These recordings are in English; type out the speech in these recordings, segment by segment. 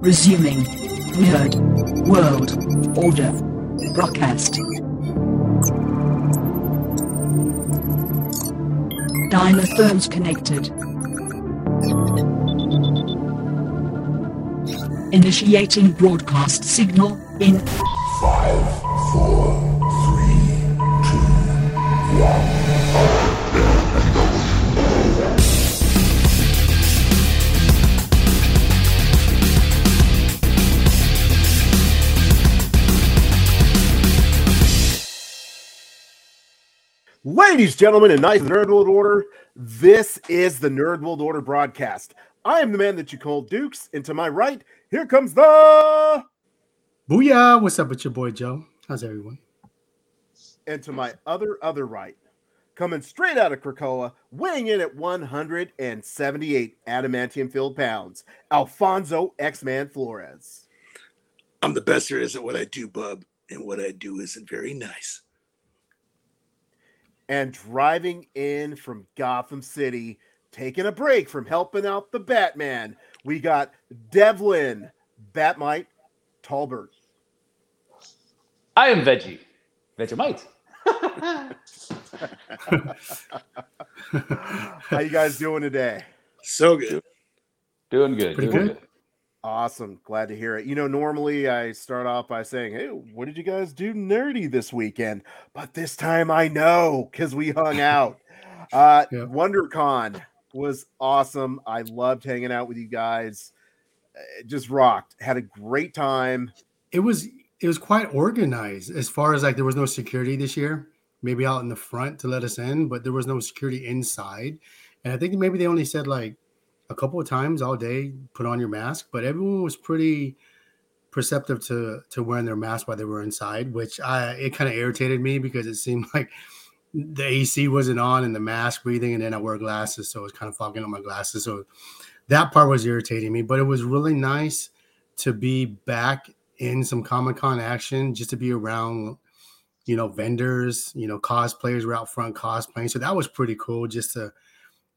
Resuming. Nerd. World. Order. Broadcast. Dynaphones connected. Initiating broadcast signal in Five, four, three, two, one. Ladies, gentlemen, and nice Nerd World Order, this is the Nerd World Order broadcast. I am the man that you call Dukes, and to my right, here comes the. Booyah! What's up with your boy Joe? How's everyone? And to my other, other right, coming straight out of Krakoa, weighing in at 178 adamantium filled pounds, Alfonso X Man Flores. I'm the best there is at what I do, bub, and what I do isn't very nice. And driving in from Gotham City, taking a break from helping out the Batman, we got Devlin, Batmite, Talbert. I am Veggie. Vegemite. How you guys doing today? So good. Doing good. Pretty doing good. Awesome. Glad to hear it. You know, normally I start off by saying, Hey, what did you guys do nerdy this weekend? But this time I know because we hung out. Uh Yeah. WonderCon was awesome. I loved hanging out with you guys. It just rocked. Had a great time. It was it was quite organized as far as like there was no security this year. Maybe out in the front to let us in, but there was no security inside. And I think maybe they only said like a couple of times all day, put on your mask. But everyone was pretty perceptive to to wearing their mask while they were inside, which I it kind of irritated me because it seemed like the AC wasn't on and the mask breathing, and then I wear glasses, so it was kind of fogging up my glasses. So that part was irritating me, but it was really nice to be back in some Comic Con action, just to be around, you know, vendors, you know, cosplayers were out front cosplaying. So that was pretty cool just to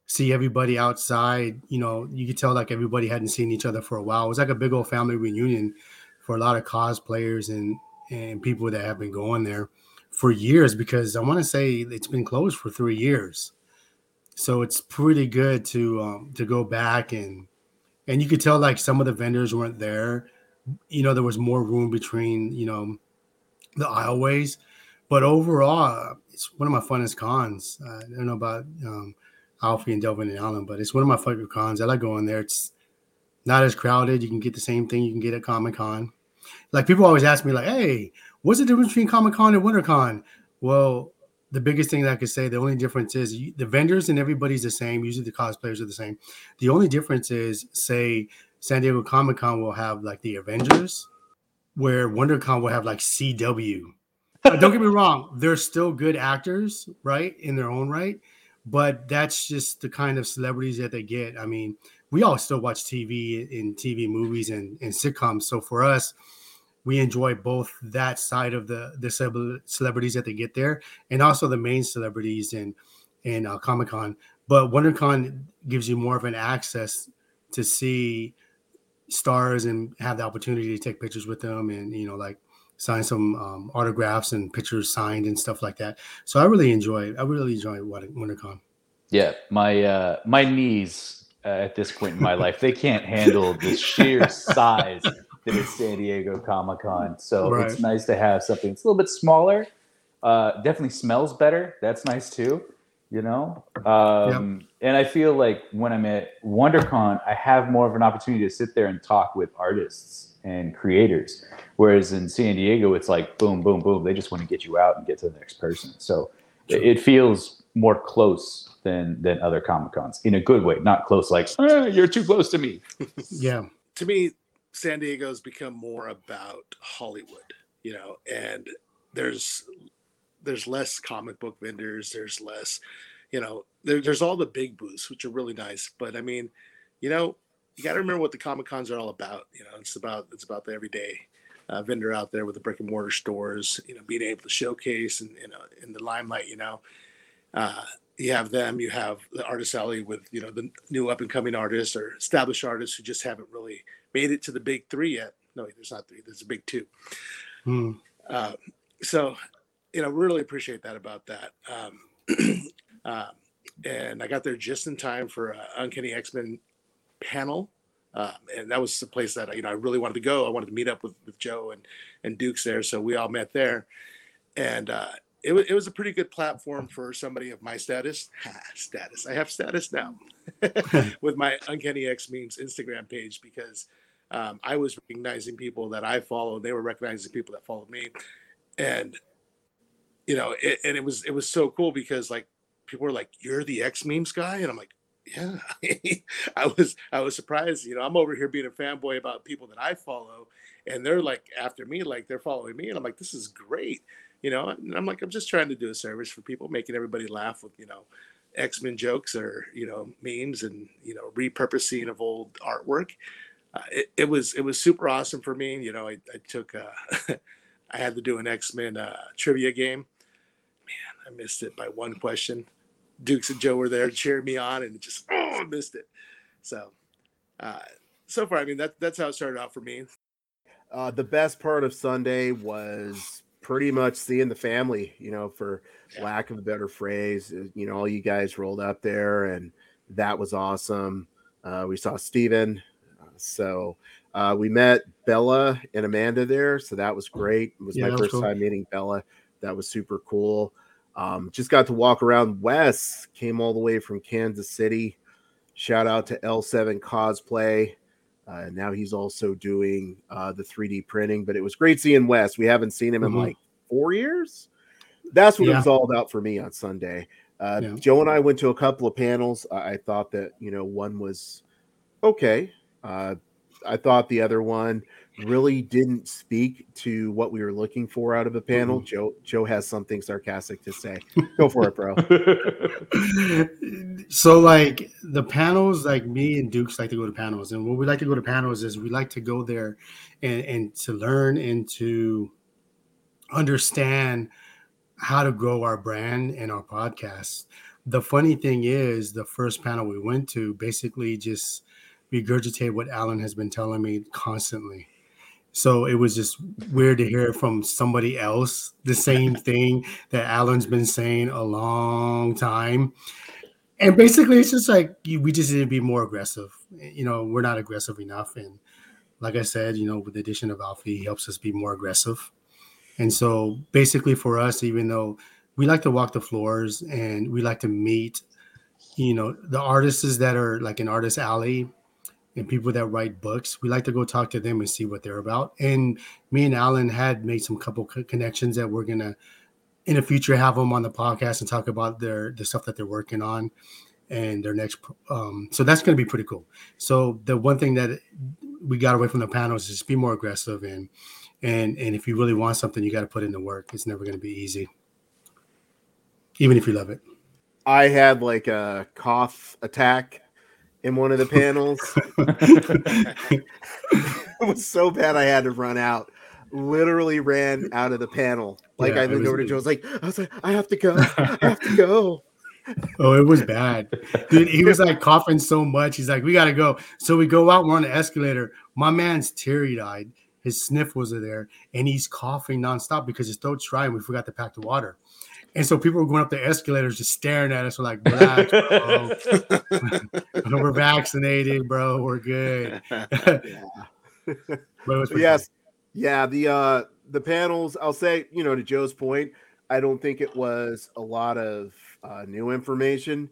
see everybody outside. You know, you could tell like everybody hadn't seen each other for a while. It was like a big old family reunion for a lot of cosplayers and and people that have been going there for years because I want to say it's been closed for three years. So it's pretty good to um, to go back and and you could tell like some of the vendors weren't there. You know, there was more room between you know the aisleways, but overall, it's one of my funnest cons. I don't know about um, Alfie and Devlin and Alan, but it's one of my favorite cons. I like going there. It's not as crowded. You can get the same thing you can get at Comic Con. Like people always ask me, like, "Hey, what's the difference between Comic Con and WonderCon?" Well, the biggest thing that I could say, the only difference is you, the vendors and everybody's the same. Usually, the cosplayers are the same. The only difference is, say, San Diego Comic Con will have like the Avengers, where WonderCon will have like CW. Don't get me wrong; they're still good actors, right, in their own right. But that's just the kind of celebrities that they get. I mean, we all still watch TV in TV movies and, and sitcoms. So for us, we enjoy both that side of the the celeb- celebrities that they get there, and also the main celebrities in in uh, Comic Con. But WonderCon gives you more of an access to see stars and have the opportunity to take pictures with them, and you know, like sign some um, autographs and pictures signed and stuff like that. So I really enjoy. I really enjoy Wonder- WonderCon. Yeah, my uh, my knees uh, at this point in my life they can't handle the sheer size that is San Diego Comic Con. So it's nice to have something that's a little bit smaller. Uh, definitely smells better. That's nice too. You know, um, and I feel like when I'm at WonderCon, I have more of an opportunity to sit there and talk with artists and creators. Whereas in San Diego, it's like boom, boom, boom. They just want to get you out and get to the next person. So it, it feels more close than than other Comic Cons in a good way, not close like "Ah, you're too close to me. Yeah, To me, San Diego's become more about Hollywood, you know, and there's there's less comic book vendors, there's less, you know, there, there's all the big booths, which are really nice. But I mean, you know, you got to remember what the comic cons are all about. You know, it's about it's about the everyday uh, vendor out there with the brick and mortar stores. You know, being able to showcase and you know in the limelight. You know, uh, you have them. You have the artist alley with you know the new up and coming artists or established artists who just haven't really made it to the big three yet. No, there's not three. There's a big two. Hmm. Um, so, you know, really appreciate that about that. Um, uh, and I got there just in time for uh, Uncanny X Men panel, um, and that was the place that you know I really wanted to go. I wanted to meet up with, with Joe and and Dukes there, so we all met there, and uh, it was it was a pretty good platform for somebody of my status. status, I have status now with my Uncanny X memes Instagram page because um, I was recognizing people that I follow. They were recognizing people that followed me, and you know, it, and it was it was so cool because like people were like, "You're the X memes guy," and I'm like, "Yeah." I was I was surprised. You know, I'm over here being a fanboy about people that I follow, and they're like after me, like they're following me, and I'm like, "This is great." You know, and I'm like, I'm just trying to do a service for people, making everybody laugh with you know. X-Men jokes or you know memes and you know repurposing of old artwork. Uh, it, it was it was super awesome for me. You know, I, I took uh, I had to do an X-Men uh, trivia game. Man, I missed it by one question. Dukes and Joe were there cheering me on, and just oh, I missed it. So, uh, so far, I mean that that's how it started out for me. Uh, the best part of Sunday was pretty much seeing the family, you know, for Yeah. lack of a better phrase. uh, You know, all you guys rolled up there, and that was awesome. Uh, we saw Steven. Uh, so uh, we met Bella and Amanda there. So that was great. It was Yeah, my was first cool. time meeting Bella. That was super cool. Um, just got to walk around. Wes came all the way from Kansas City. Shout out to L7 Cosplay. Uh, now he's also doing uh, the 3D printing, but it was great seeing Wes. We haven't seen him in Mhm. like four years. That's what it was all about for me on Sunday. Uh, Yeah. Joe and I went to a couple of panels. I, I thought that you know one was okay. Uh, I thought the other one really didn't speak to what we were looking for out of a panel. Mm-hmm. Joe Joe has something sarcastic to say. Go for it, bro. so like the panels like me and dukes like to go to panels and what we like to go to panels is we like to go there and, and to learn and to understand how to grow our brand and our podcast the funny thing is the first panel we went to basically just regurgitate what alan has been telling me constantly so it was just weird to hear from somebody else the same thing that Alan's been saying a long time. And basically, it's just like we just need to be more aggressive. You know, we're not aggressive enough. And like I said, you know, with the addition of Alfie, he helps us be more aggressive. And so basically, for us, even though we like to walk the floors and we like to meet, you know, the artists that are like in artist alley and people that write books, we like to go talk to them and see what they're about. And me and Alan had made some couple connections that we're gonna in the future have them on the podcast and talk about their the stuff that they're working on and their next um so that's to be pretty cool. So the one thing that we got away from the panels is just be more aggressive and and and if you really want something you got to put in the work. It's never to be easy. Even if you love it. I had like a cough attack in one of the panels. it was so bad I had to run out. Literally ran out of the panel. Like Yeah, I leaned was- over to Joe. I was like, I was like, I have to go. I have to go. oh it was bad dude he was like coughing so much he's like we gotta go so we go out we're on the escalator my man's teary-eyed his sniffles are there and he's coughing nonstop because his throat's dry and we forgot to pack the water and so people were going up the escalators just staring at us. We're like, relax, bro. we're vaccinated, bro. We're good. but it was pretty yes. Yeah, the uh the panels, I'll say, you know, to Joe's point, I don't think it was a lot of uh, new information,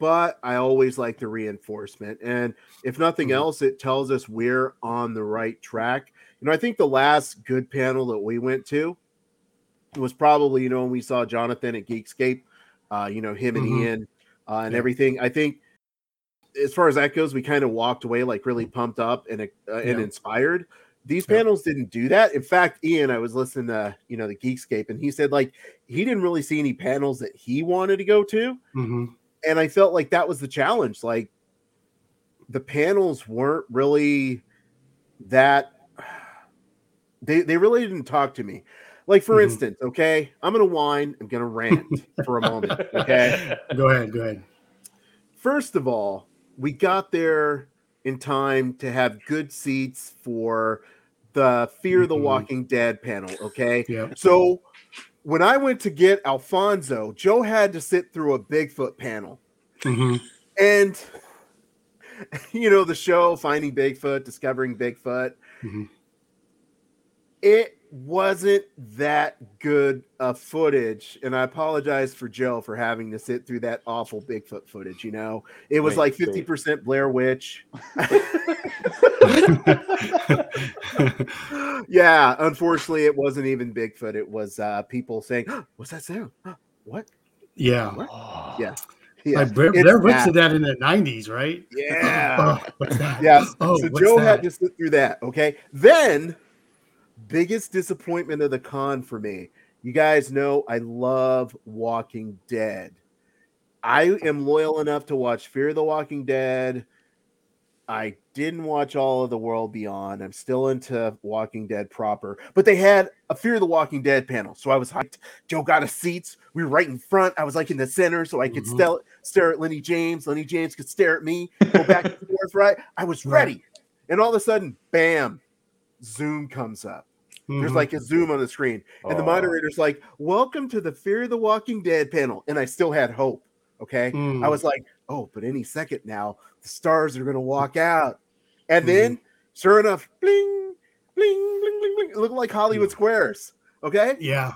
but I always like the reinforcement. And if nothing Mhm. else, it tells us we're on the right track. You know, I think the last good panel that we went to was probably, you know, when we saw Jonathan at Geekscape, uh, you know, him and Mhm. Ian uh, and Yeah. everything. I think as far as that goes, we kind of walked away like really pumped up and uh, and Yeah. inspired. These Yeah. panels didn't do that. In fact, Ian, I was listening to you know the Geekscape, and he said like he didn't really see any panels that he wanted to go to, Mhm. and I felt like that was the challenge. Like the panels weren't really that they they really didn't talk to me. Like for Mhm. instance, okay, I'm gonna whine, I'm gonna rant for a moment. Okay. Go ahead. Go ahead. First of all, we got there in time to have good seats for the Fear the Mhm. Walking Dead panel. Okay. Yeah. So when I went to get Alfonso, Joe had to sit through a Bigfoot panel. hmm And you know, the show Finding Bigfoot, Discovering Bigfoot, Mhm. it wasn't that good of footage. And I apologize for Joe for having to sit through that awful Bigfoot footage. You know, it was Wait, like 50% Blair Witch. yeah, unfortunately, it wasn't even Bigfoot. It was uh, people saying, What's that sound? What? yeah. Oh. Yeah. Yeah. Like Blair, Blair Witch did that in the '90s, right? Yeah. Oh, what's that? Yes. Oh, so Joe that? had to sit through that. Okay. Then, biggest disappointment of the con for me. You guys know I love Walking Dead. I am loyal enough to watch Fear the Walking Dead. I didn't watch all of the World Beyond. I'm still into Walking Dead proper, but they had a Fear the Walking Dead panel, so I was hyped. Joe got us seats. We were right in front. I was like in the center, so I could Mhm. stare, stare at Lenny James. Lenny James could stare at me. Go back and forth. Right? I was ready, and all of a sudden, bam! Zoom comes up. There's Mhm. like a zoom on the screen, and the Oh. moderator's like, "Welcome to the Fear of the Walking Dead panel," and I still had hope. Okay, Mm. I was like, "Oh, but any second now, the stars are gonna walk out," and Mm-hmm. then, sure enough, bling, bling, bling, bling, bling. It looked like Hollywood Squares. Okay, yeah.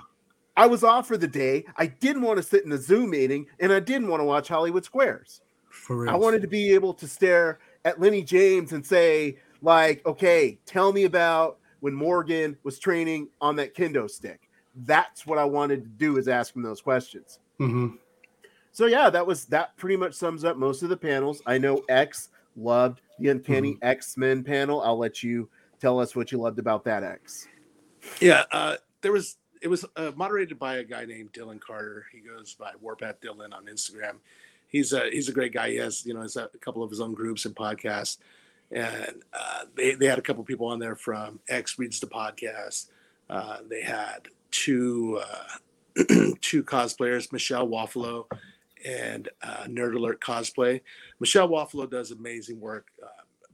I was off for the day. I didn't want to sit in a Zoom meeting, and I didn't want to watch Hollywood Squares. For real. I wanted to be able to stare at Lenny James and say, like, okay, tell me about when Morgan was training on that kendo stick. That's what I wanted to do is ask him those questions. Mhm. So yeah, that was that pretty much sums up most of the panels. I know X loved the Uncanny Mm-hmm. X-Men panel. I'll let you tell us what you loved about that X. Yeah, uh, there was it was uh, moderated by a guy named Dylan Carter. He goes by Warpath Dylan on Instagram. He's a he's a great guy. He has you know has a couple of his own groups and podcasts, and uh, they they had a couple people on there from X reads the podcast. Uh, they had two uh, two cosplayers, Michelle Waffalo and uh, Nerd Alert Cosplay. Michelle Waffalo does amazing work. Uh,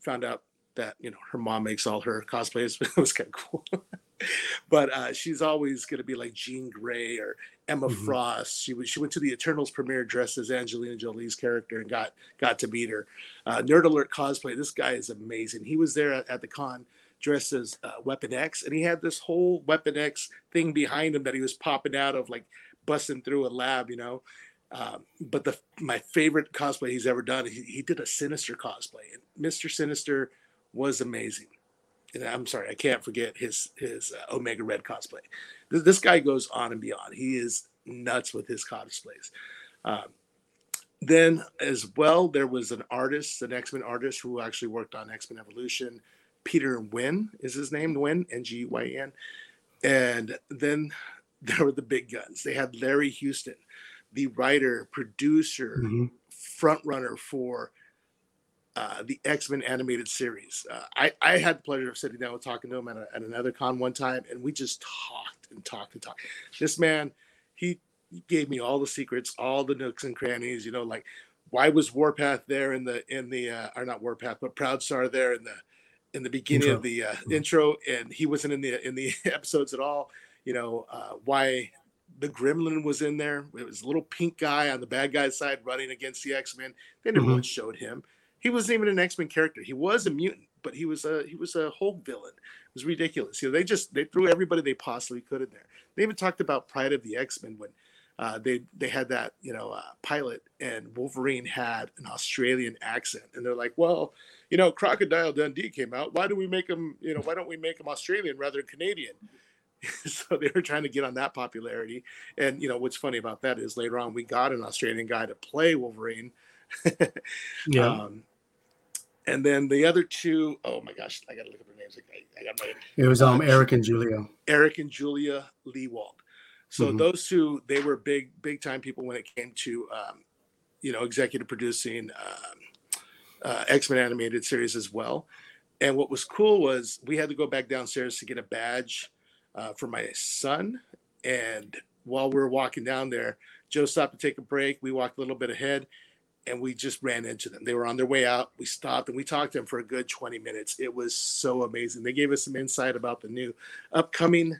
found out that you know her mom makes all her cosplays. it was kind of cool. but uh, she's always going to be like Jean Grey or Emma Mhm. Frost. She was she went to the Eternals premiere dressed as Angelina Jolie's character and got got to meet her. Uh, Nerd Alert cosplay. This guy is amazing. He was there at, at the con dressed as uh, Weapon X, and he had this whole Weapon X thing behind him that he was popping out of, like busting through a lab, you know. Um, but the my favorite cosplay he's ever done, he, he did a Sinister cosplay, and Mister Sinister was amazing. And I'm sorry, I can't forget his his uh, Omega Red cosplay. This, this guy goes on and beyond. He is nuts with his cosplays. Um, then, as well, there was an artist, an X Men artist who actually worked on X Men Evolution. Peter Nguyen is his name, Nguyen, N G Y N. And then there were the big guns. They had Larry Houston, the writer, producer, Mhm. front runner for uh, the X Men animated series. Uh, I, I had the pleasure of sitting down and talking to him at, a, at another con one time, and we just talked and talked and talked. This man, he gave me all the secrets, all the nooks and crannies. You know, like why was Warpath there in the in the uh, or not Warpath, but Proud Star there in the in the beginning Intro. of the uh, Mhm. intro, and he wasn't in the in the episodes at all. You know uh, why the Gremlin was in there. It was a little pink guy on the bad guy's side running against the X Men. They never Mhm. once showed him. He wasn't even an X Men character. He was a mutant, but he was a he was a Hulk villain. It was ridiculous. You know, they just they threw everybody they possibly could in there. They even talked about Pryde of the X Men when uh, they they had that you know uh, pilot and Wolverine had an Australian accent, and they're like, well, you know, Crocodile Dundee came out. Why do we make him? You know, why don't we make him Australian rather than Canadian? so they were trying to get on that popularity. And you know, what's funny about that is later on we got an Australian guy to play Wolverine. Yeah. Um, and then the other two, oh my gosh, I gotta look up their names. I, I got my it was um Eric and Julia. Eric and Julia Lewald. So Mhm. those two, they were big, big time people when it came to, um, you know, executive producing um, uh, X Men animated series as well. And what was cool was we had to go back downstairs to get a badge uh, for my son. And while we were walking down there, Joe stopped to take a break. We walked a little bit ahead, and we just ran into them. They were on their way out. We stopped and we talked to them for a good 20 minutes. It was so amazing. They gave us some insight about the new upcoming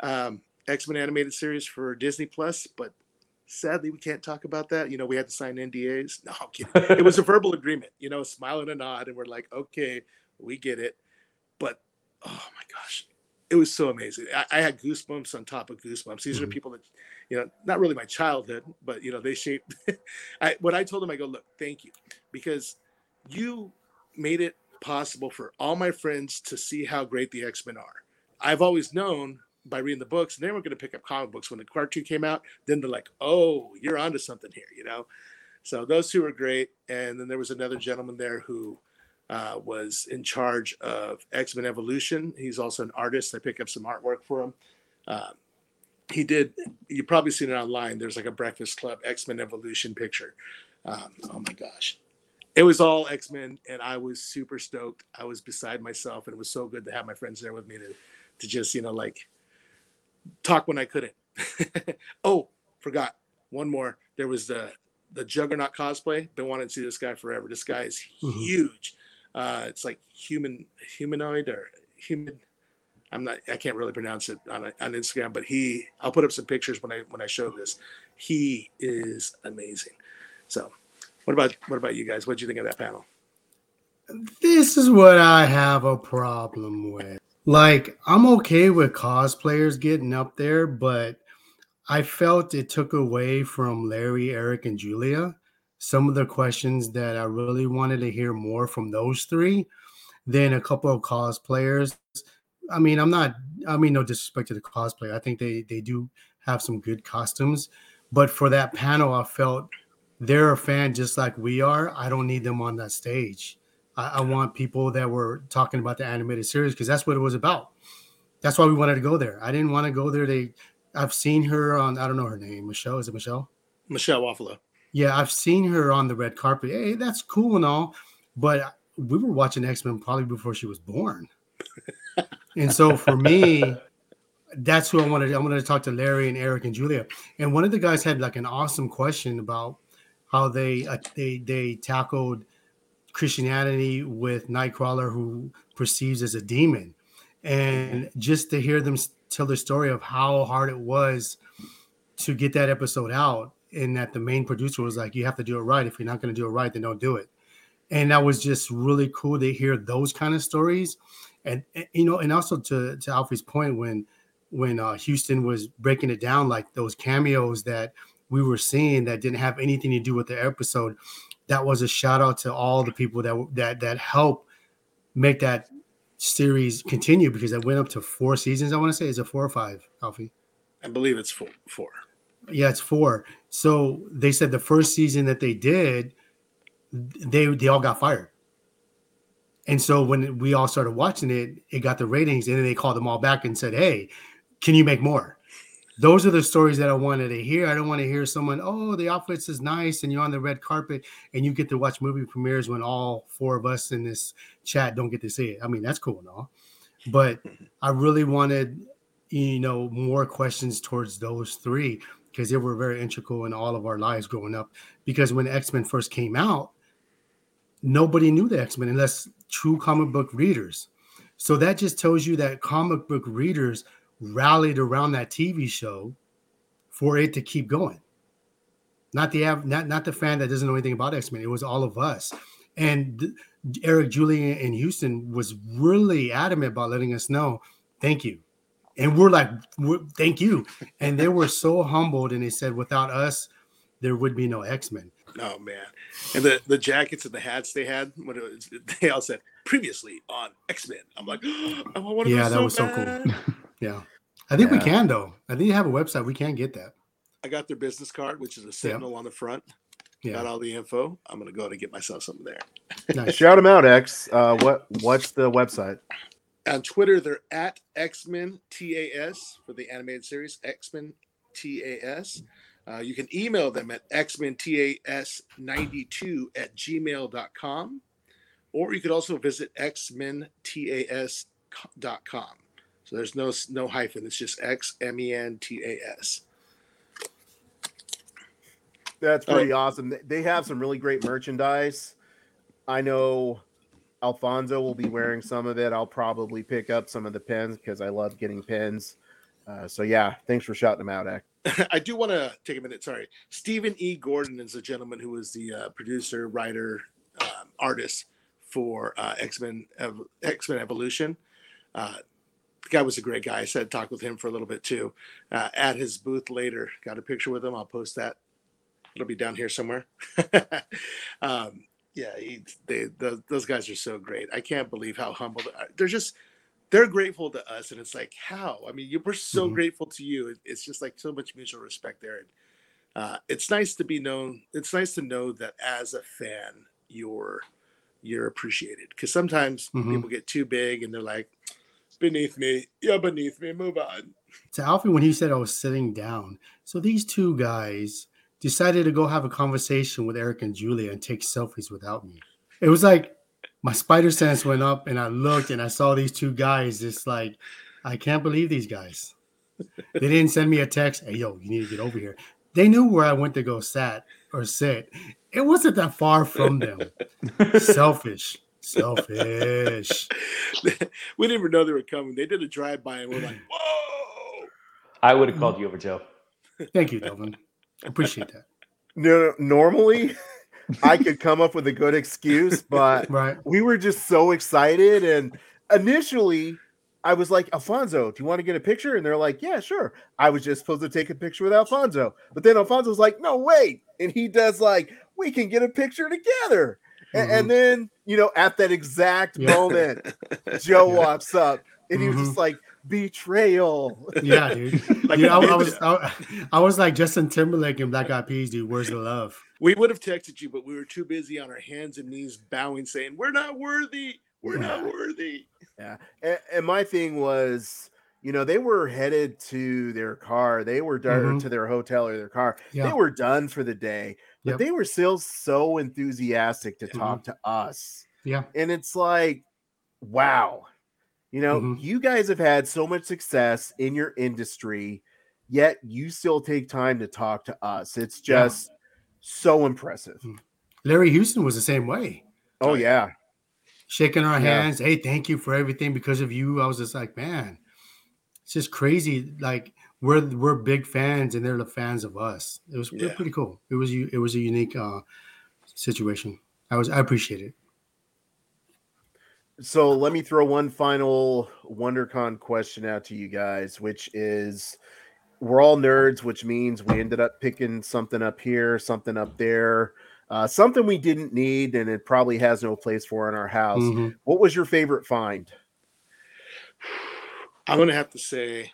um, X Men animated series for Disney Plus, but sadly we can't talk about that. You know, we had to sign NDAs. No, I'm kidding. it was a verbal agreement. You know, a smile and a nod, and we're like, okay, we get it. But oh my gosh, it was so amazing. I, I had goosebumps on top of goosebumps. These are Mhm. people that, you know, not really my childhood, but you know, they shaped. I when I told them, I go, look, thank you, because you made it possible for all my friends to see how great the X Men are. I've always known by reading the books, and they were going to pick up comic books when the cartoon came out. Then they're like, oh, you're onto something here, you know. So those two were great, and then there was another gentleman there who uh, was in charge of X Men Evolution. He's also an artist. I picked up some artwork for him. Um, he did. You've probably seen it online. There's like a Breakfast Club X Men Evolution picture. Um, oh my gosh, it was all X Men, and I was super stoked. I was beside myself, and it was so good to have my friends there with me to, to just you know like talk when I couldn't. oh, forgot one more. There was the the Juggernaut cosplay. Been wanting to see this guy forever. This guy is Mhm. huge. Uh, it's like human humanoid or human. I'm not. I can't really pronounce it on on Instagram, but he. I'll put up some pictures when I when I show this. He is amazing. So, what about what about you guys? What do you think of that panel? This is what I have a problem with. Like, I'm okay with cosplayers getting up there, but I felt it took away from Larry, Eric, and Julia some of the questions that I really wanted to hear more from those three than a couple of cosplayers. I mean, I'm not, I mean, no disrespect to the cosplay. I think they they do have some good costumes, but for that panel, I felt they're a fan just like we are. I don't need them on that stage. I, I want people that were talking about the animated series because that's what it was about. That's why we wanted to go there. I didn't want to go there. They, I've seen her on. I don't know her name. Michelle is it Michelle? Michelle Waffalo. Yeah, I've seen her on the red carpet. Hey, that's cool and all, but we were watching X Men probably before she was born. And so for me, that's who I wanted. I wanted to talk to Larry and Eric and Julia. And one of the guys had like an awesome question about how they uh, they they tackled Christianity with Nightcrawler, who perceives as a demon, and just to hear them tell the story of how hard it was to get that episode out and that the main producer was like, you have to do it right. If you're not going to do it right, then don't do it. And that was just really cool to hear those kind of stories. And, and, you know, and also to to Alfie's point, when when uh, Houston was breaking it down, like those cameos that we were seeing that didn't have anything to do with the episode, that was a shout out to all the people that that that helped make that series continue because it went up to four seasons. I want to say is it four or five, Alfie? I believe it's four. four. Yeah, it's four. So they said the first season that they did, they they all got fired. And so when we all started watching it, it got the ratings, and then they called them all back and said, "Hey, can you make more?" Those are the stories that I wanted to hear. I don't want to hear someone, "Oh, the outfits is nice," and you're on the red carpet, and you get to watch movie premieres when all four of us in this chat don't get to see it. I mean, that's cool and all, but I really wanted, you know, more questions towards those three because they were very integral in all of our lives growing up. Because when X Men first came out, nobody knew the X Men unless true comic book readers. So that just tells you that comic book readers rallied around that TV show for it to keep going. Not the av- not not the fan that doesn't know anything about X Men. It was all of us. And th- Eric, Julian, and Houston was really adamant about letting us know, thank you. And we're like, we're, thank you. And they were so humbled, and they said, without us, there would be no X Men. Oh man, and the the jackets and the hats they had. What it was, they all said previously on X Men. I'm like, oh, I want to Yeah, that so was so cool. Yeah, I think we can though. I think you have a website. We can get that. I got their business card, which is a Sentinel on the front. Yeah. Got all the info. I'm gonna go to get myself something there. nice. Shout them out, X. Uh, what what's the website? On Twitter, they're at X Men TAS for the animated series X Men TAS. Uh, you can email them at xmentas92 at gmail.com, or you could also visit xmentas.com. So there's no no hyphen. It's just X M E N T A S. That's Oh. pretty awesome. They- have some really great merchandise. I know Alfonso will be wearing some of it. I'll probably pick up some of the pins because I love getting pins. Uh, so yeah, thanks for shouting them out, Ak. I do want to take a minute. Sorry, Steven E. Gordon is a gentleman who was the uh, producer, writer, um, artist for uh, X Men X Men Evolution. Uh, the guy was a great guy. I said talk with him for a little bit too. Uh, at his booth later, got a picture with him. I'll post that. It'll be down here somewhere. um, yeah, he, they, those, those guys are so great. I can't believe how humble are. They're just they're grateful to us, and it's like how. I mean, you, we're so Mhm. grateful to you. It- It's just like so much mutual respect there. And uh, it's nice to be known. It's nice to know that as a fan, you're you're appreciated. Because sometimes Mhm. people get too big and they're like, beneath me, you're beneath me. Move on. to Alfie when he said I was sitting down. So these two guys decided to go have a conversation with Eric and Julia and take selfies without me. It was like my spider sense went up and I looked and I saw these two guys. It's like I can't believe these guys. They didn't send me a text. Hey yo, you need to get over here. They knew where I went to go sat or sit. It wasn't that far from them. Selfish. Selfish. we didn't even know they were coming. They did a drive by and we're like, whoa. I would have called you over, Joe. Thank you, Devlin. Appreciate that. No, normally I could come up with a good excuse, but Right. we were just so excited. And initially, I was like, Alfonso, do you want to get a picture? And they're like, Yeah, sure. I was just supposed to take a picture with Alfonso. But then Alfonso's like, No, wait. And he does like, We can get a picture together. A- And, mm-hmm. then, you know, at that exact Yeah. moment, Joe walks up and he was just mm-hmm. like, Betrayal. Yeah, dude. Like Dude, I, I was. I, I was like Justin Timberlake and Black Eyed Peas, dude. Where's the love? We would have texted you, but we were too busy on our hands and knees bowing, saying, We're not worthy. We're not worthy. Yeah. And, and my thing was, you know, they were headed to their car. They were done Mhm. to their hotel or their car. Yeah. They were done for the day, but Yep. they were still so enthusiastic to Mhm. talk to us. Yeah. And it's like, wow, you know, Mhm. you guys have had so much success in your industry, yet you still take time to talk to us. It's Yeah. just so impressive. Larry Houston was the same way. Oh, yeah. Shaking our Yeah. hands. Hey, thank you for everything. Because of you, I was just like, man, it's just crazy. Like we're we're big fans and they're the fans of us. It was Yeah. pretty cool. It was it was a unique uh situation. I was I appreciate it. So let me throw one final WonderCon question out to you guys, which is we're all nerds, which means we ended up picking something up here, something up there, uh, something we didn't need, and it probably has no place for in our house. Mhm. What was your favorite find? I'm gonna have to say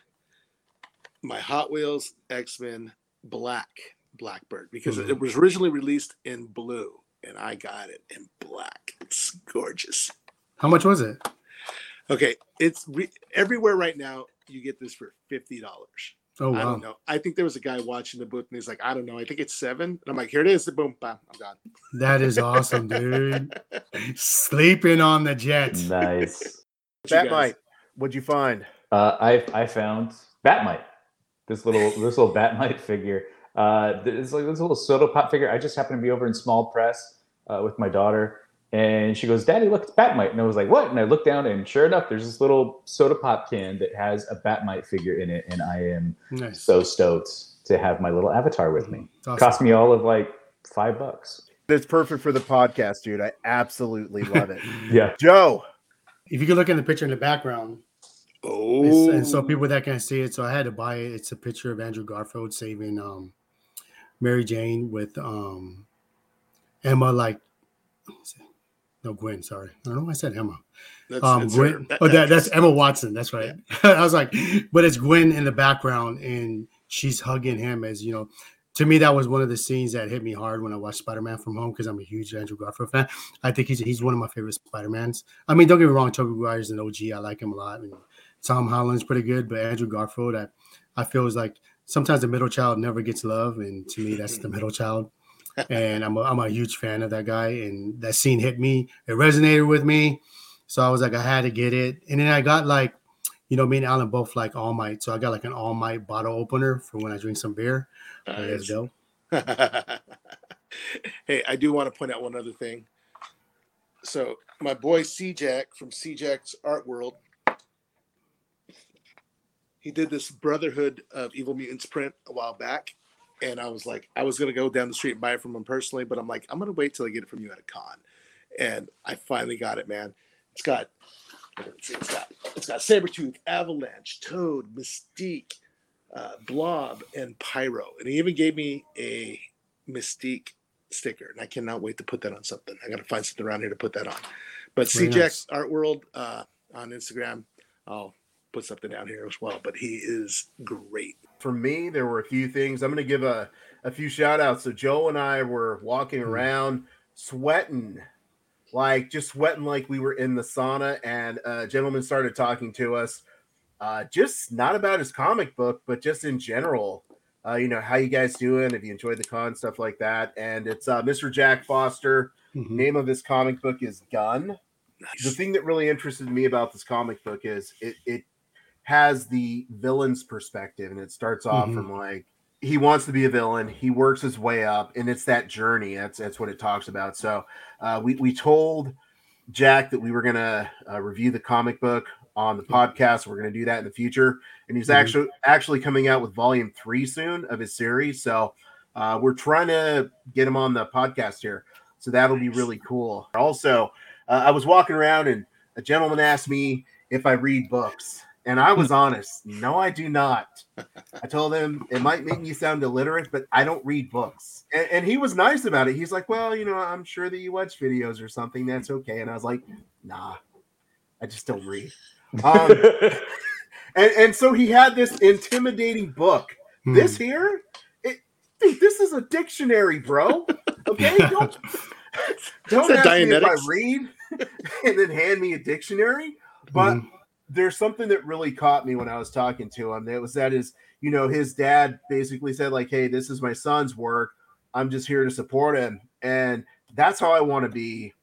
my Hot Wheels X Men Black Blackbird because Mhm. it was originally released in blue and I got it in black. It's gorgeous. How much was it? Okay, it's re- everywhere right now. You get this for fifty dollars. Oh I don't know. I think there was a guy watching the booth and he's like, I don't know. I think it's seven. And I'm like, here it is. Boom, bam, I'm gone. That is awesome, dude. Sleeping on the jet. Nice. What you That guys- might. What'd you find? Uh, I I found Batmite. This little this little Batmite figure. Uh, it's like this little soda pop figure. I just happened to be over in small press uh, with my daughter, and she goes, "Daddy, look, it's Batmite." And I was like, "What?" And I looked down, and sure enough, there's this little soda pop can that has a Batmite figure in it, and I am Nice. so stoked to have my little avatar with me. It's awesome. Cost me all of like five bucks. It's perfect for the podcast, dude. I absolutely love it. Yeah. Joe, If you could look in the picture in the background, Oh, It's- and so people that can't see it, so I had to buy it. It's a picture of Andrew Garfield saving um, Mary Jane with um, Emma, like no Gwen. Sorry, I don't know why I said Emma. that's, Um, Gwen. that- oh, that, that's Emma Watson. That's right. I was like, but it's Gwen in the background, and she's hugging him as you know. To me, that was one of the scenes that hit me hard when I watched Spider-Man from Home because I'm a huge Andrew Garfield fan. I think he's he's one of my favorite Spider-Mans. I mean, don't get me wrong, Tobey Maguire's an OG. I like him a lot, and Tom Holland's pretty good, but Andrew Garfield, I, I feel is like sometimes the middle child never gets love, and to me, that's the middle child. And I'm a, I'm a huge fan of that guy, and that scene hit me. It resonated with me, so I was like, I had to get it. And then I got like, you know, me and Alan both like All Might, so I got like an All Might bottle opener for when I drink some beer. Let's Nice. go. Hey, I do want to point out one other thing. So my boy C Jack from C Jack's Art World, he did this Brotherhood of Evil Mutants print a while back, and I was like, I was gonna go down the street and buy it from him personally, but I'm like, I'm gonna wait till I get it from you at a con, and I finally got it, man. It's got, it's got, it's got Sabretooth, Avalanche, Toad, Mystique, uh, Blob, and Pyro, and he even gave me a Mystique sticker, and I cannot wait to put that on something. I got to find something around here to put that on. But Very CJack's Art World uh, on Instagram, I'll put something down here as well. But he is great. For me, there were a few things. I'm going to give a, a few shout outs. So, Joe and I were walking around sweating, like just sweating like we were in the sauna. And a gentleman started talking to us, uh, just not about his comic book, but just in general. Uh, you know, how you guys doing? If you enjoyed the con, stuff like that. And it's uh, Mr. Jack Foster. Mhm. Name of his comic book is Gun. The thing that really interested me about this comic book is it it has the villain's perspective, and it starts off Mhm. from like he wants to be a villain, he works his way up, and it's that journey. That's that's what it talks about. So uh, we we told Jack that we were gonna uh, review the comic book on the podcast. We're gonna do that in the future, and he's Mhm. actually actually coming out with volume three soon of his series. So uh, we're trying to get him on the podcast here. So that'll be really cool. Also, uh, I was walking around and a gentleman asked me if I read books, and I was honest. No, I do not. I told him it might make me sound illiterate, but I don't read books. And, and he was nice about it. He's like, "Well, you know, I'm sure that you watch videos or something. That's okay." And I was like, "Nah, I just don't read." Um, and, and so he had this intimidating book. Hmm. This here, it, this is a dictionary, bro. Okay, don't don't ask me if I read and then hand me a dictionary. But Mhm. There's something that really caught me when I was talking to him. That was that is, you know, his dad basically said like, "Hey, this is my son's work. I'm just here to support him," and that's how I want to be.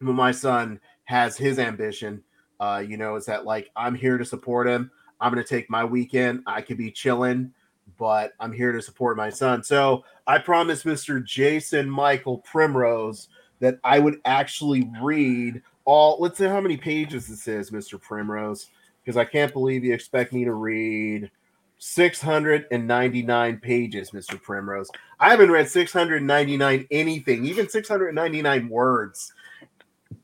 When my son has his ambition, uh, you know, is that like I'm here to support him. I'm going to take my weekend. I could be chilling, but I'm here to support my son. So I promised Mr. Jason Michael Primrose that I would actually read all. Let's see how many pages this is, Mr. Primrose, because I can't believe you expect me to read 699 pages, Mr. Primrose. I haven't read 699 anything, even 699 words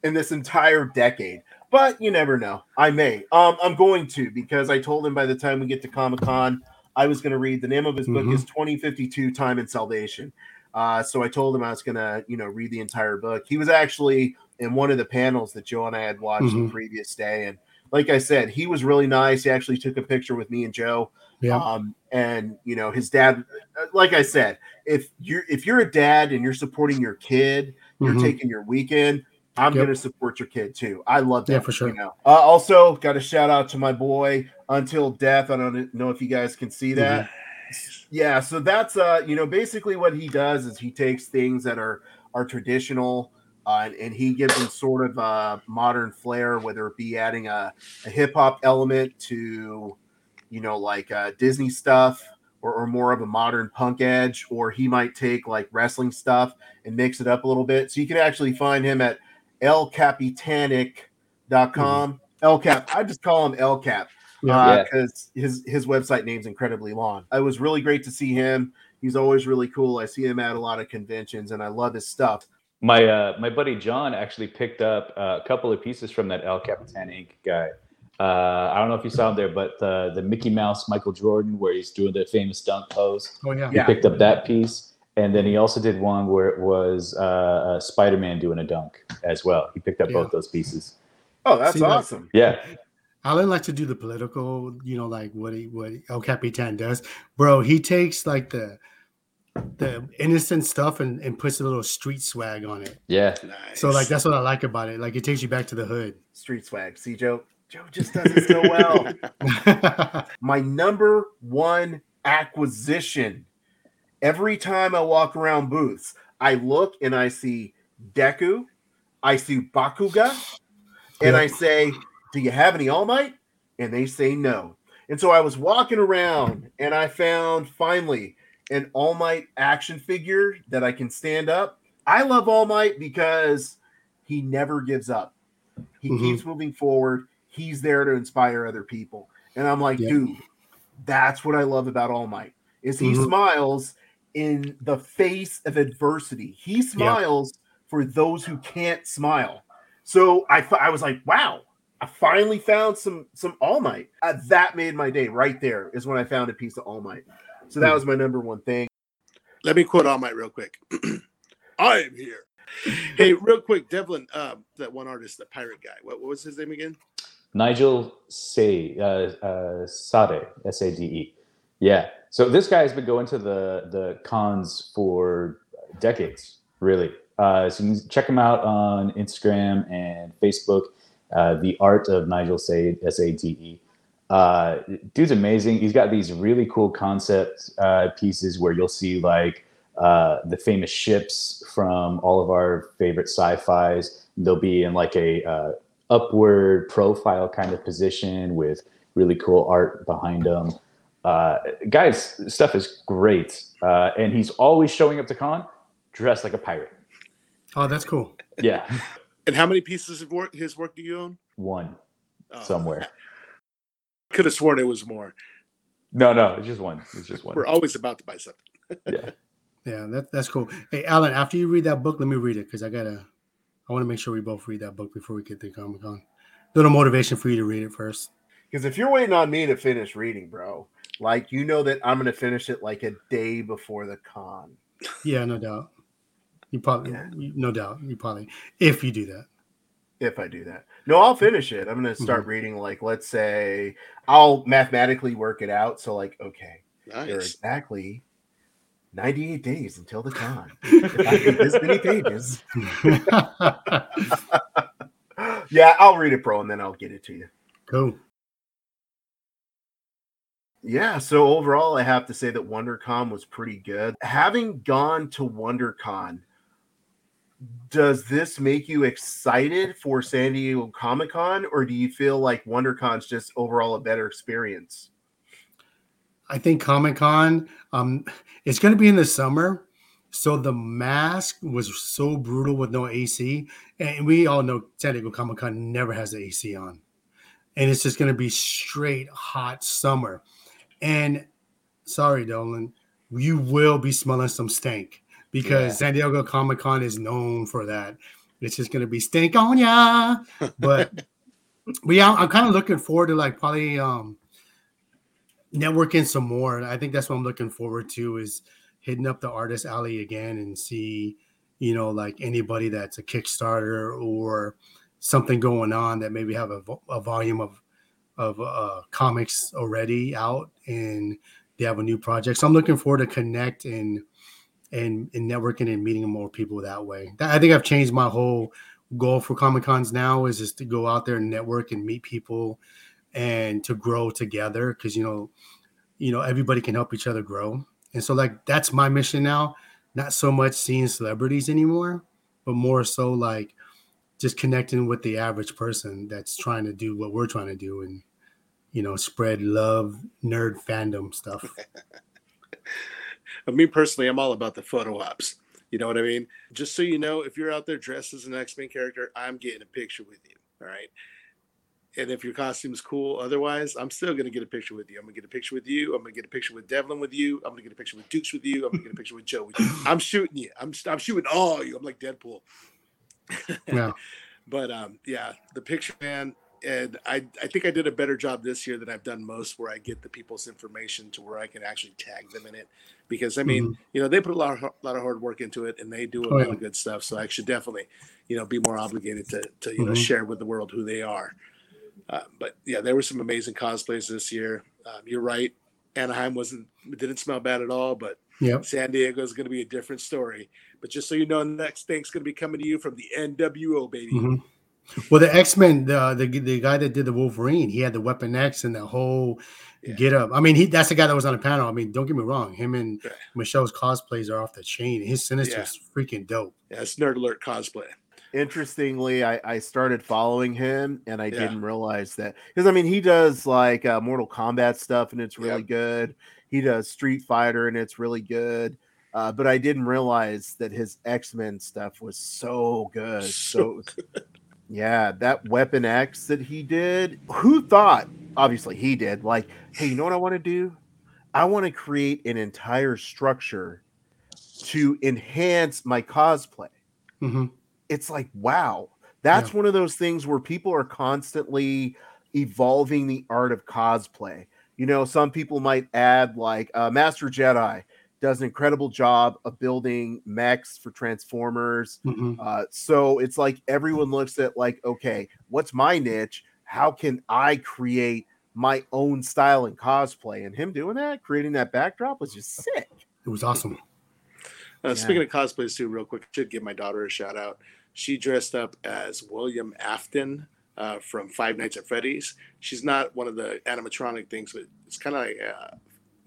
in this entire decade. But you never know. I may. Um, I'm going to because I told him by the time we get to Comic Con, I was going to read. The name of his book Mhm. is 2052 Time and Salvation. Uh, so I told him I was going to, you know, read the entire book. He was actually in one of the panels that Joe and I had watched the Mhm. previous day, and like I said, he was really nice. He actually took a picture with me and Joe. Yeah. Um, and you know, his dad, like I said, if you're if you're a dad and you're supporting your kid, you're Mhm. taking your weekend. I'm Yep. going to support your kid too. I love that. Yeah, for sure. You know. Uh, also, got a shout out to my boy Until Death. I don't know if you guys can see that. Yeah, so that's uh, you know, basically what he does is he takes things that are are traditional uh, and, and he gives them sort of a modern flair, whether it be adding a, a hip hop element to, you know, like uh, Disney stuff or, or more of a modern punk edge, or he might take like wrestling stuff and mix it up a little bit. So you can actually find him at elcapitaninc.com. LCap, I just call him LCap Yeah. because his his website name's incredibly long. It was really great to see him. He's always really cool. I see him at a lot of conventions, and I love his stuff. My uh, my buddy John actually picked up uh, a couple of pieces from that El Capitan Inc. guy. Uh, I don't know if you saw him there, but uh, the Mickey Mouse Michael Jordan, where he's doing the famous dunk pose, Oh yeah. he Yeah. picked up that piece, and then he also did one where it was uh, uh, Spider Man doing a dunk as well. He picked up Yeah. both those pieces. Oh, that's See, like- awesome. Yeah, Alan likes to do the political, you know, like what he what El Capitan does. Bro, he takes like the the innocent stuff and, and puts a little street swag on it. yeah. Nice. So like that's what I like about it. Like it takes you back to the hood. Street swag. See, Joe. Joe just does it so well. My number one acquisition. Every time I walk around booths, I look and I see Deku, I see Bakugo, and Yep. I say, "Do you have any All Might?" And they say no. And so I was walking around and I found finally an All Might action figure that I can stand up. I love All Might because he never gives up. He Mhm. keeps moving forward. He's there to inspire other people. And I'm like, Yeah. dude, that's what I love about All Might. Is he Mhm. smiles in the face of adversity. He smiles for those who can't smile. So I, I was like, wow, I finally found some some All Might. Uh, that made my day. Right there is when I found a piece of All Might. So that Hmm. was my number one thing. Let me quote All Might real quick. I am here. Hey, real quick, Devlin, uh, that one artist, the pirate guy. What, what was his name again? Nigel Say uh, uh, Sade S A D E. Yeah. So this guy has been going to the the cons for decades, really. Uh, so you can check him out on Instagram and Facebook. Uh, the art of Nigel Sade S A D E. Uh, dude's amazing. He's got these really cool concept uh, pieces where you'll see like uh, the famous ships from all of our favorite sci-fi's. They'll be in like a uh, upward profile kind of position with really cool art behind them. Uh, guys, stuff is great, uh, and he's always showing up to con dressed like a pirate. Oh, that's cool. Yeah, And how many pieces of work his work do you own? one Oh, somewhere. Could have sworn it was more. No, no, it's just one. It's just one. We're always about to buy something. Yeah. Yeah, that, that's cool. Hey, Alan, after you read that book, let me read it because I gotta. I want to make sure we both read that book before we get to Comic Con. A little motivation for you to read it first. Because if you're waiting on me to finish reading, bro, like you know that I'm gonna finish it like a day before the con. Yeah, no doubt. You probably, Yeah. no doubt, you probably, if you do that. If I do that. No, I'll finish it. I'm gonna start Mm-hmm. reading like let's say I'll mathematically work it out. So like, okay, there are exactly 98 days until the con. If I read this many pages. yeah, I'll read it, bro, and then I'll get it to you. cool. Yeah, so overall, I have to say that WonderCon was pretty good. Having gone to WonderCon, does this make you excited for San Diego Comic Con, or do you feel like WonderCon's just overall a better experience? I think Comic Con, um, it's going to be in the summer, so the mask was so brutal with no AC, and we all know San Diego Comic Con never has the AC on, and it's just going to be straight hot summer. And sorry, Dolan, you will be smelling some stank because Yeah. San Diego Comic Con is known for that. It's just going to be stink on ya, but but yeah, I'm kind of looking forward to like probably um networking some more. I think that's what I'm looking forward to is hitting up the artist alley again and see, you know, like anybody that's a Kickstarter or something going on that maybe have a, vo- a volume of of uh, comics already out and they have a new project. So I'm looking forward to connect and and and networking and meeting more people that way. I think I've changed my whole goal for Comic Cons now is just to go out there and network and meet people and to grow together because you know you know everybody can help each other grow. And so like that's my mission now. Not so much seeing celebrities anymore but more so like just connecting with the average person that's trying to do what we're trying to do and you know spread love nerd fandom stuff me personally, I'm all about the photo ops. You know what I mean? Just so you know, if you're out there dressed as an X-Men character, I'm getting a picture with you. All right. And if your costume's cool, otherwise, I'm still gonna get a picture with you. I'm gonna get a picture with you. I'm gonna get a picture with Devlin with you. I'm gonna get a picture with Dukes with you. I'm gonna get a picture with Joe with you. I'm shooting you. I'm I'm shooting all you. I'm like Deadpool. yeah But um, yeah, the picture man, and I I think I did a better job this year than I've done most, where I get the people's information to where I can actually tag them in it. Because I mean, you know, they put a lot of lot of hard work into it, and they do a Oh, lot yeah. of good stuff. So I should definitely, you know, be more obligated to to you know Mhm. share with the world who they are. Uh, but yeah, there were some amazing cosplays this year. Um, you're right. Anaheim wasn't didn't smell bad at all, but yep San Diego is going to be a different story. But just so you know, next thing's going to be coming to you from the NWO, baby. Mhm. Well, the X Men, the, the the guy that did the Wolverine, he had the Weapon X and the whole Yeah. get up. I mean, he that's the guy that was on the panel. I mean, don't get me wrong, him and Yeah. Michelle's cosplays are off the chain. His Sinister Yeah. is freaking dope. Yeah, it's Nerd Alert cosplay. Interestingly, I, I started following him and I Yeah. didn't realize that because I mean he does like uh, Mortal Kombat stuff and it's really Yep. good. he does Street Fighter, and it's really good. Uh, but I didn't realize that his X Men stuff was so good. So, yeah, that Weapon X that he did. Who thought? Obviously, he did. Like, hey, you know what I want to do? I want to create an entire structure to enhance my cosplay. hmm It's like, wow, that's one of those things where people are constantly evolving the art of cosplay. You know, some people might add, like, uh, Master Jedi does an incredible job of building mechs for Transformers. hmm Uh, so it's like everyone looks at, like, okay, what's my niche? How can I create my own style and cosplay? And him doing that, creating that backdrop was just sick. It was awesome. Uh, Yeah. Speaking of cosplays, too, real quick, I should give my daughter a shout out. She dressed up as William Afton uh, from Five Nights at Freddy's. She's not one of the animatronic things, but it's kind of like uh,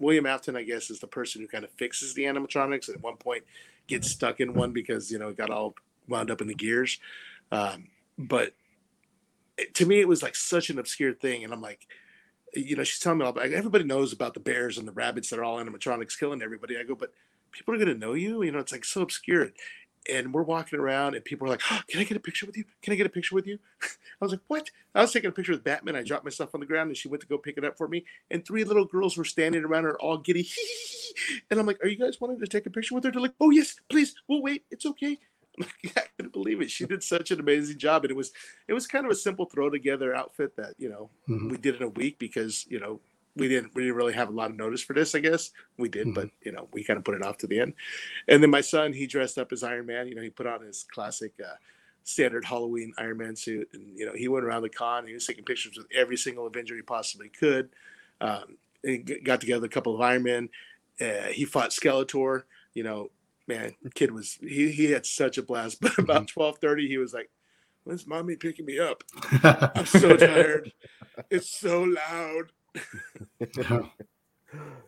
William Afton, I guess, is the person who kind of fixes the animatronics. And at one point, gets stuck in one because you know it got all wound up in the gears. Um, but it- to me, it was like such an obscure thing, and I'm like. You know, she's telling me about. Everybody knows about the bears and the rabbits that are all animatronics killing everybody. I go, but people are going to know you. You know, it's like so obscure. And we're walking around, and people are like, oh, "Can I get a picture with you? Can I get a picture with you?" I was like, "What?" I was taking a picture with Batman. I dropped my stuff on the ground, and she went to go pick it up for me. And three little girls were standing around her, all giddy. and I'm like, "Are you guys wanting to take a picture with her?" They're like, "Oh yes, please. We'll wait. It's okay." I'm like, I couldn't believe it. She did such an amazing job, and it was it was kind of a simple throw together outfit that you know Mhm. we did in a week because you know we didn't we didn't really have a lot of notice for this. I guess we did, Mhm. but you know we kind of put it off to the end. And then my son, he dressed up as Iron Man. You know, he put on his classic uh, standard Halloween Iron Man suit, and you know he went around the con. He was taking pictures with every single Avenger he possibly could. Um, he got together a couple of Iron Men. Uh, he fought Skeletor. You know, man, kid was he he had such a blast. But about twelve thirty, he was like, "When's mommy picking me up? I'm so tired. It's so loud."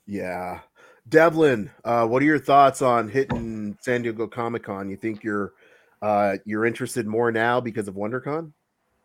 Yeah. Devlin, uh, what are your thoughts on hitting San Diego Comic Con? You think you're uh, you're interested more now because of WonderCon?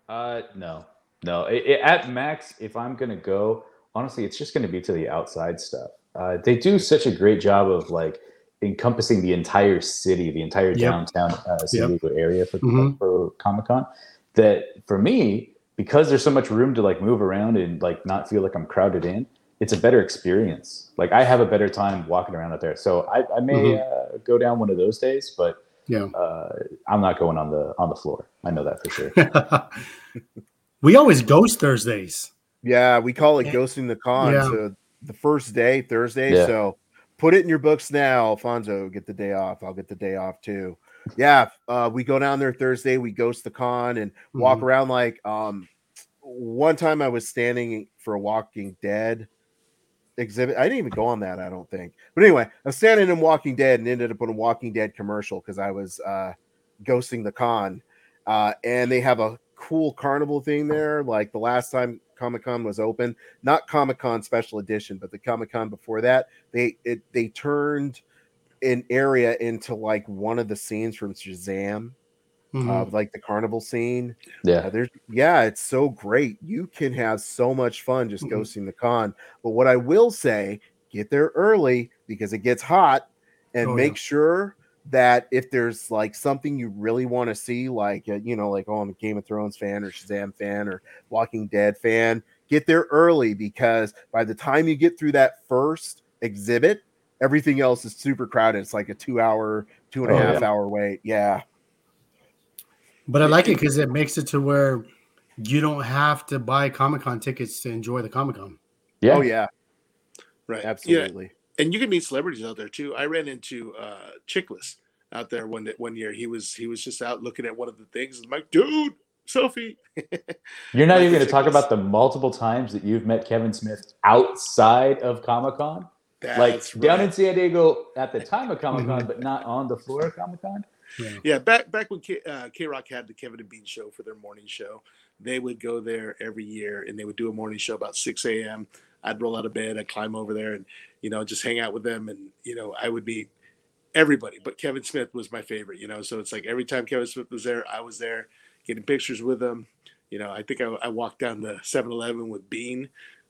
Uh, no, no. I- I- at max, if I'm gonna go, honestly, it's just gonna be to the outside stuff. Uh, they do such a great job of like encompassing the entire city, the entire Yep. downtown uh, San Yep. Diego area for Mhm. for Comic Con. That for me, because there's so much room to like move around and like not feel like I'm crowded in, it's a better experience. Like I have a better time walking around out there. So I, I may Mhm. uh, go down one of those days, but Yeah. uh, I'm not going on the on the floor. I know that for sure. we always ghost Thursdays. Yeah, we call it Yeah. ghosting the con. Yeah. So the first day, Thursday. Yeah. So put it in your books now. Alfonso, get the day off. I'll get the day off too. Yeah, uh, we go down there Thursday. We ghost the con and walk Mhm. around like um one time I was standing for a Walking Dead exhibit. I didn't even go on that, I don't think. But anyway, I was standing in Walking Dead and ended up on a Walking Dead commercial because I was uh ghosting the con. Uh and they have a cool carnival thing there. Like the last time Comic Con was open, not Comic Con special edition, but the Comic Con before that, they it they turned an area into like one of the scenes from Shazam, Mhm. uh, like the carnival scene. Yeah. Uh, there's yeah, it's so great. You can have so much fun just Mhm. ghosting the con. But what I will say, get there early because it gets hot, and Oh, make yeah. sure that if there's like something you really want to see, like uh, you know, like oh, I'm a Game of Thrones fan or Shazam fan or Walking Dead fan, get there early because by the time you get through that first exhibit, everything else is super crowded. It's like a two hour, two and a Oh, half yeah. hour wait. Yeah. But I like it because it makes it to where you don't have to buy Comic Con tickets to enjoy the Comic Con. Yeah. Oh yeah, Right. Yeah. absolutely. and you can meet celebrities out there too. I ran into uh Chickless out there one one year. He was he was just out looking at one of the things. I'm like, dude, Sophie. You're not even going to talk about the multiple times that you've met Kevin Smith outside of Comic Con, like That's down right. in San Diego at the time of Comic. Con, but not on the floor of Comic Con. Yeah. Yeah, back back when K, uh, Rock had the Kevin and Bean show for their morning show, they would go there every year and they would do a morning show about 6 a.m. I'd roll out of bed, I'd climb over there and, you know, just hang out with them. And, you know, I would meet everybody, but Kevin Smith was my favorite, you know. So it's like every time Kevin Smith was there, I was there getting pictures with him. You know, I think I, I walked down the 7 Eleven with Bean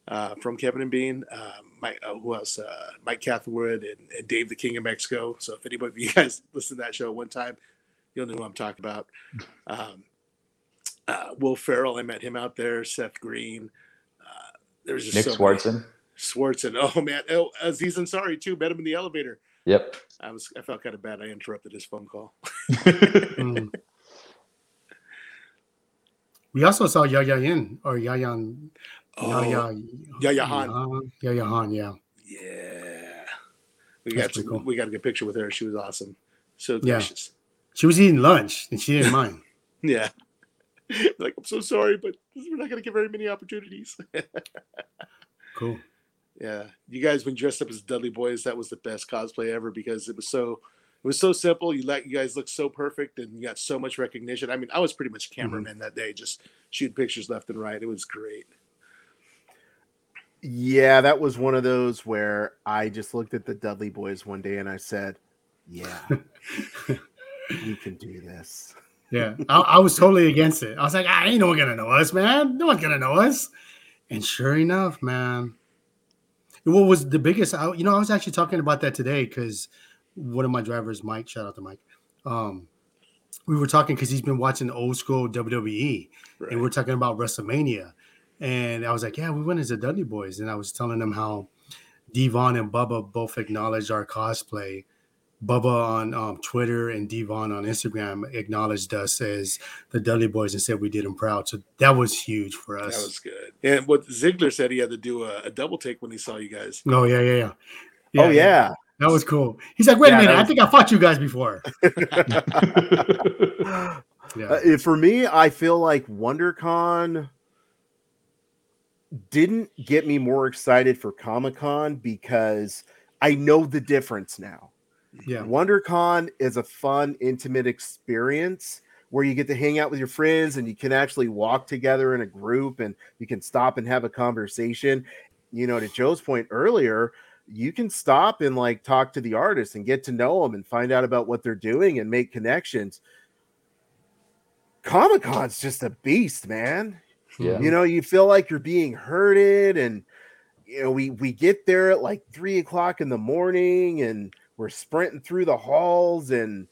uh, from Kevin and Bean. Uh, Mike, uh, who else? Uh, Mike Catherwood and, and Dave the King of Mexico. So if anybody of you guys listened to that show one time, you'll know who I'm talking about. Um, uh, Will Ferrell, I met him out there. Seth Green. Uh, there's just Nick so many- Swardson. Swardson. Oh man. Oh, Aziz Ansari too. Met him in the elevator. Yep. I was. I felt kind of bad. I interrupted his phone call. Mm. We also saw Yaya Yin or Yayan. Oh, Yaya, Yaya Han. Yaya Han, yeah. Yeah. We That's got pretty cool. we got a good picture with her. She was awesome. So Yeah. She was eating lunch and she didn't mind. Yeah. like I'm so sorry, but we're not gonna get very many opportunities. Cool. yeah. You guys when dressed up as Dudley Boys, that was the best cosplay ever because it was so it was so simple. You let you guys look so perfect and you got so much recognition. I mean, I was pretty much mm-hmm. cameraman that day, just shooting pictures left and right. It was great. Yeah, that was one of those where I just looked at the Dudley boys one day and I said, "Yeah, we can do this." Yeah. I, I was totally against it. I was like, I ain't no one gonna know us, man. No one's gonna know us. And sure enough, man. What was the biggest I, you know, I was actually talking about that today because one of my drivers, Mike, shout out to Mike. Um, we were talking because he's been watching old school WWE Right. and we're talking about WrestleMania. And I was like, Yeah, we went as the Dudley Boys. And I was telling them how Devon and Bubba both acknowledged our cosplay. Bubba on um, Twitter and Devon on Instagram acknowledged us as the Dudley Boys and said we did them proud. So that was huge for us. that was good. And what Ziggler said he had to do a, a double take when he saw you guys. oh yeah, yeah, yeah. oh yeah. that was cool. He's like, wait Yeah, a minute, that I think I fought you guys before. Uh, Yeah, for me, I feel like WonderCon didn't get me more excited for Comic Con because I know the difference now. yeah, WonderCon is a fun, intimate experience where you get to hang out with your friends and you can actually walk together in a group and you can stop and have a conversation. You know, to Joe's point earlier, you can stop and like talk to the artist and get to know them and find out about what they're doing and make connections. Comic Con's just a beast, man Yeah. you know you feel like you're being herded and you know we we get there at like three o'clock in the morning and we're sprinting through the halls and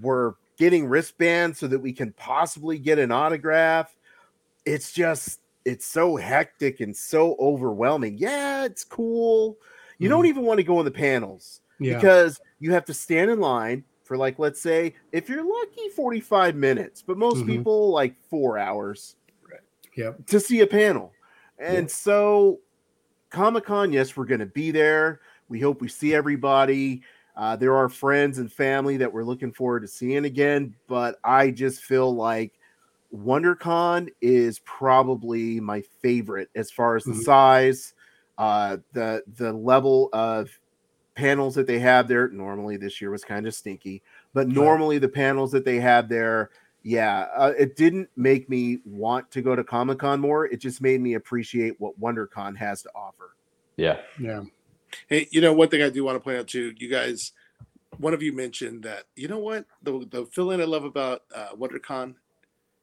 we're getting wristbands so that we can possibly get an autograph it's just it's so hectic and so overwhelming yeah it's cool you don't even want to go on the panels yeah. because you have to stand in line for like let's say if you're lucky 45 minutes but most Mhm. people like four hours Yep. to see a panel and so comic-con yes we're going to be there we hope we see everybody uh, there are friends and family that we're looking forward to seeing again but i just feel like WonderCon is probably my favorite as far as the Mhm. size, uh, the the level of panels that they have there. Normally, this year was kind of stinky, but normally the panels that they have there, yeah, uh, it didn't make me want to go to Comic Con more. It just made me appreciate what WonderCon has to offer. Yeah. Yeah. Hey, you know, one thing I do want to point out too, you guys, one of you mentioned that, you know what, the the feeling I love about uh, WonderCon,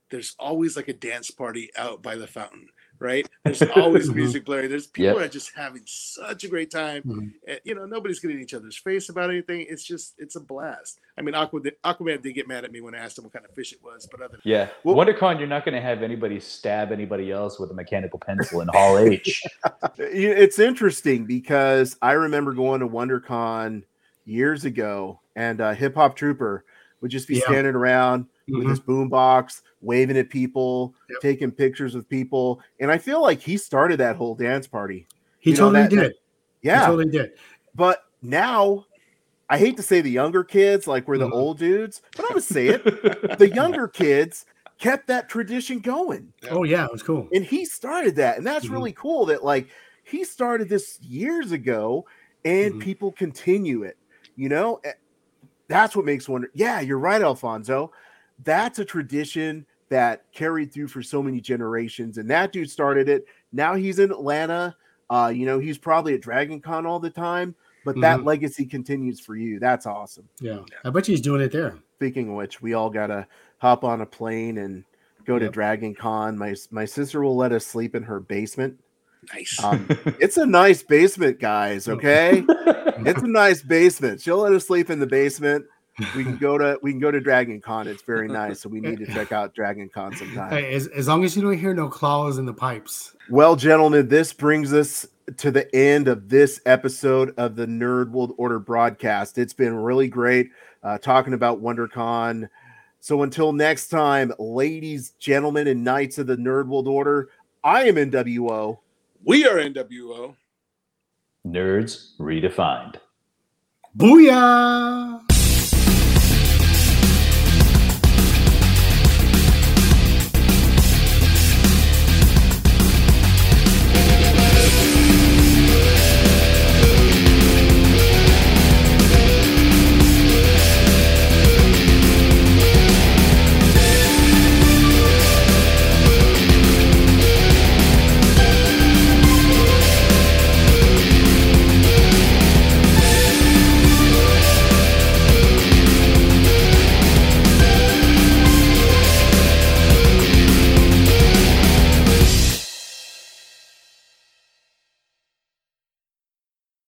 there's always like a dance party out by the fountain, right? There's always music blaring. There's people Yep. are just having such a great time. Mhm. And, you know, nobody's getting each other's face about anything. It's just, it's a blast. I mean, Aqua, Aquaman did get mad at me when I asked him what kind of fish it was, but other Yeah. Well- WonderCon, you're not going to have anybody stab anybody else with a mechanical pencil in Hall H. You- It's interesting because I remember going to WonderCon years ago, and uh, Hip Hop Trooper would just be Yeah. standing around with Mhm. his boombox, waving at people, Yep. taking pictures with people, and I feel like he started that whole dance party. He You know, totally that- did. that- Yeah, He totally did. but now I hate to say the younger kids like we're the Mhm. old dudes, but I'm gonna say it. the younger kids kept that tradition going Oh yeah, it was cool. and he started that and that's Mhm. really cool that like he started this years ago and Mhm. people continue it you know Eh, that's what makes wonder yeah you're right alfonso that's a tradition that carried through for so many generations and that dude started it now he's in atlanta uh you know he's probably at dragon con all the time but that Mhm. legacy continues for you that's awesome Yeah. I bet you he's doing it there. speaking of which, we all gotta hop on a plane and go to Yep. Dragon Con. My my sister will let us sleep in her basement Nice. Um, it's a nice basement, guys. Okay, it's a nice basement. She'll let us sleep in the basement. We can go to we can go to Dragon Con. It's very nice. So we need to check out Dragon Con sometime. Hey, as, as long as you don't hear no claws in the pipes. Well, gentlemen, this brings us to the end of this episode of the Nerd World Order broadcast. It's been really great uh, talking about WonderCon. So until next time, ladies, gentlemen, and knights of the Nerd World Order, I am NWO. we are NWO. Nerds redefined. Booyah!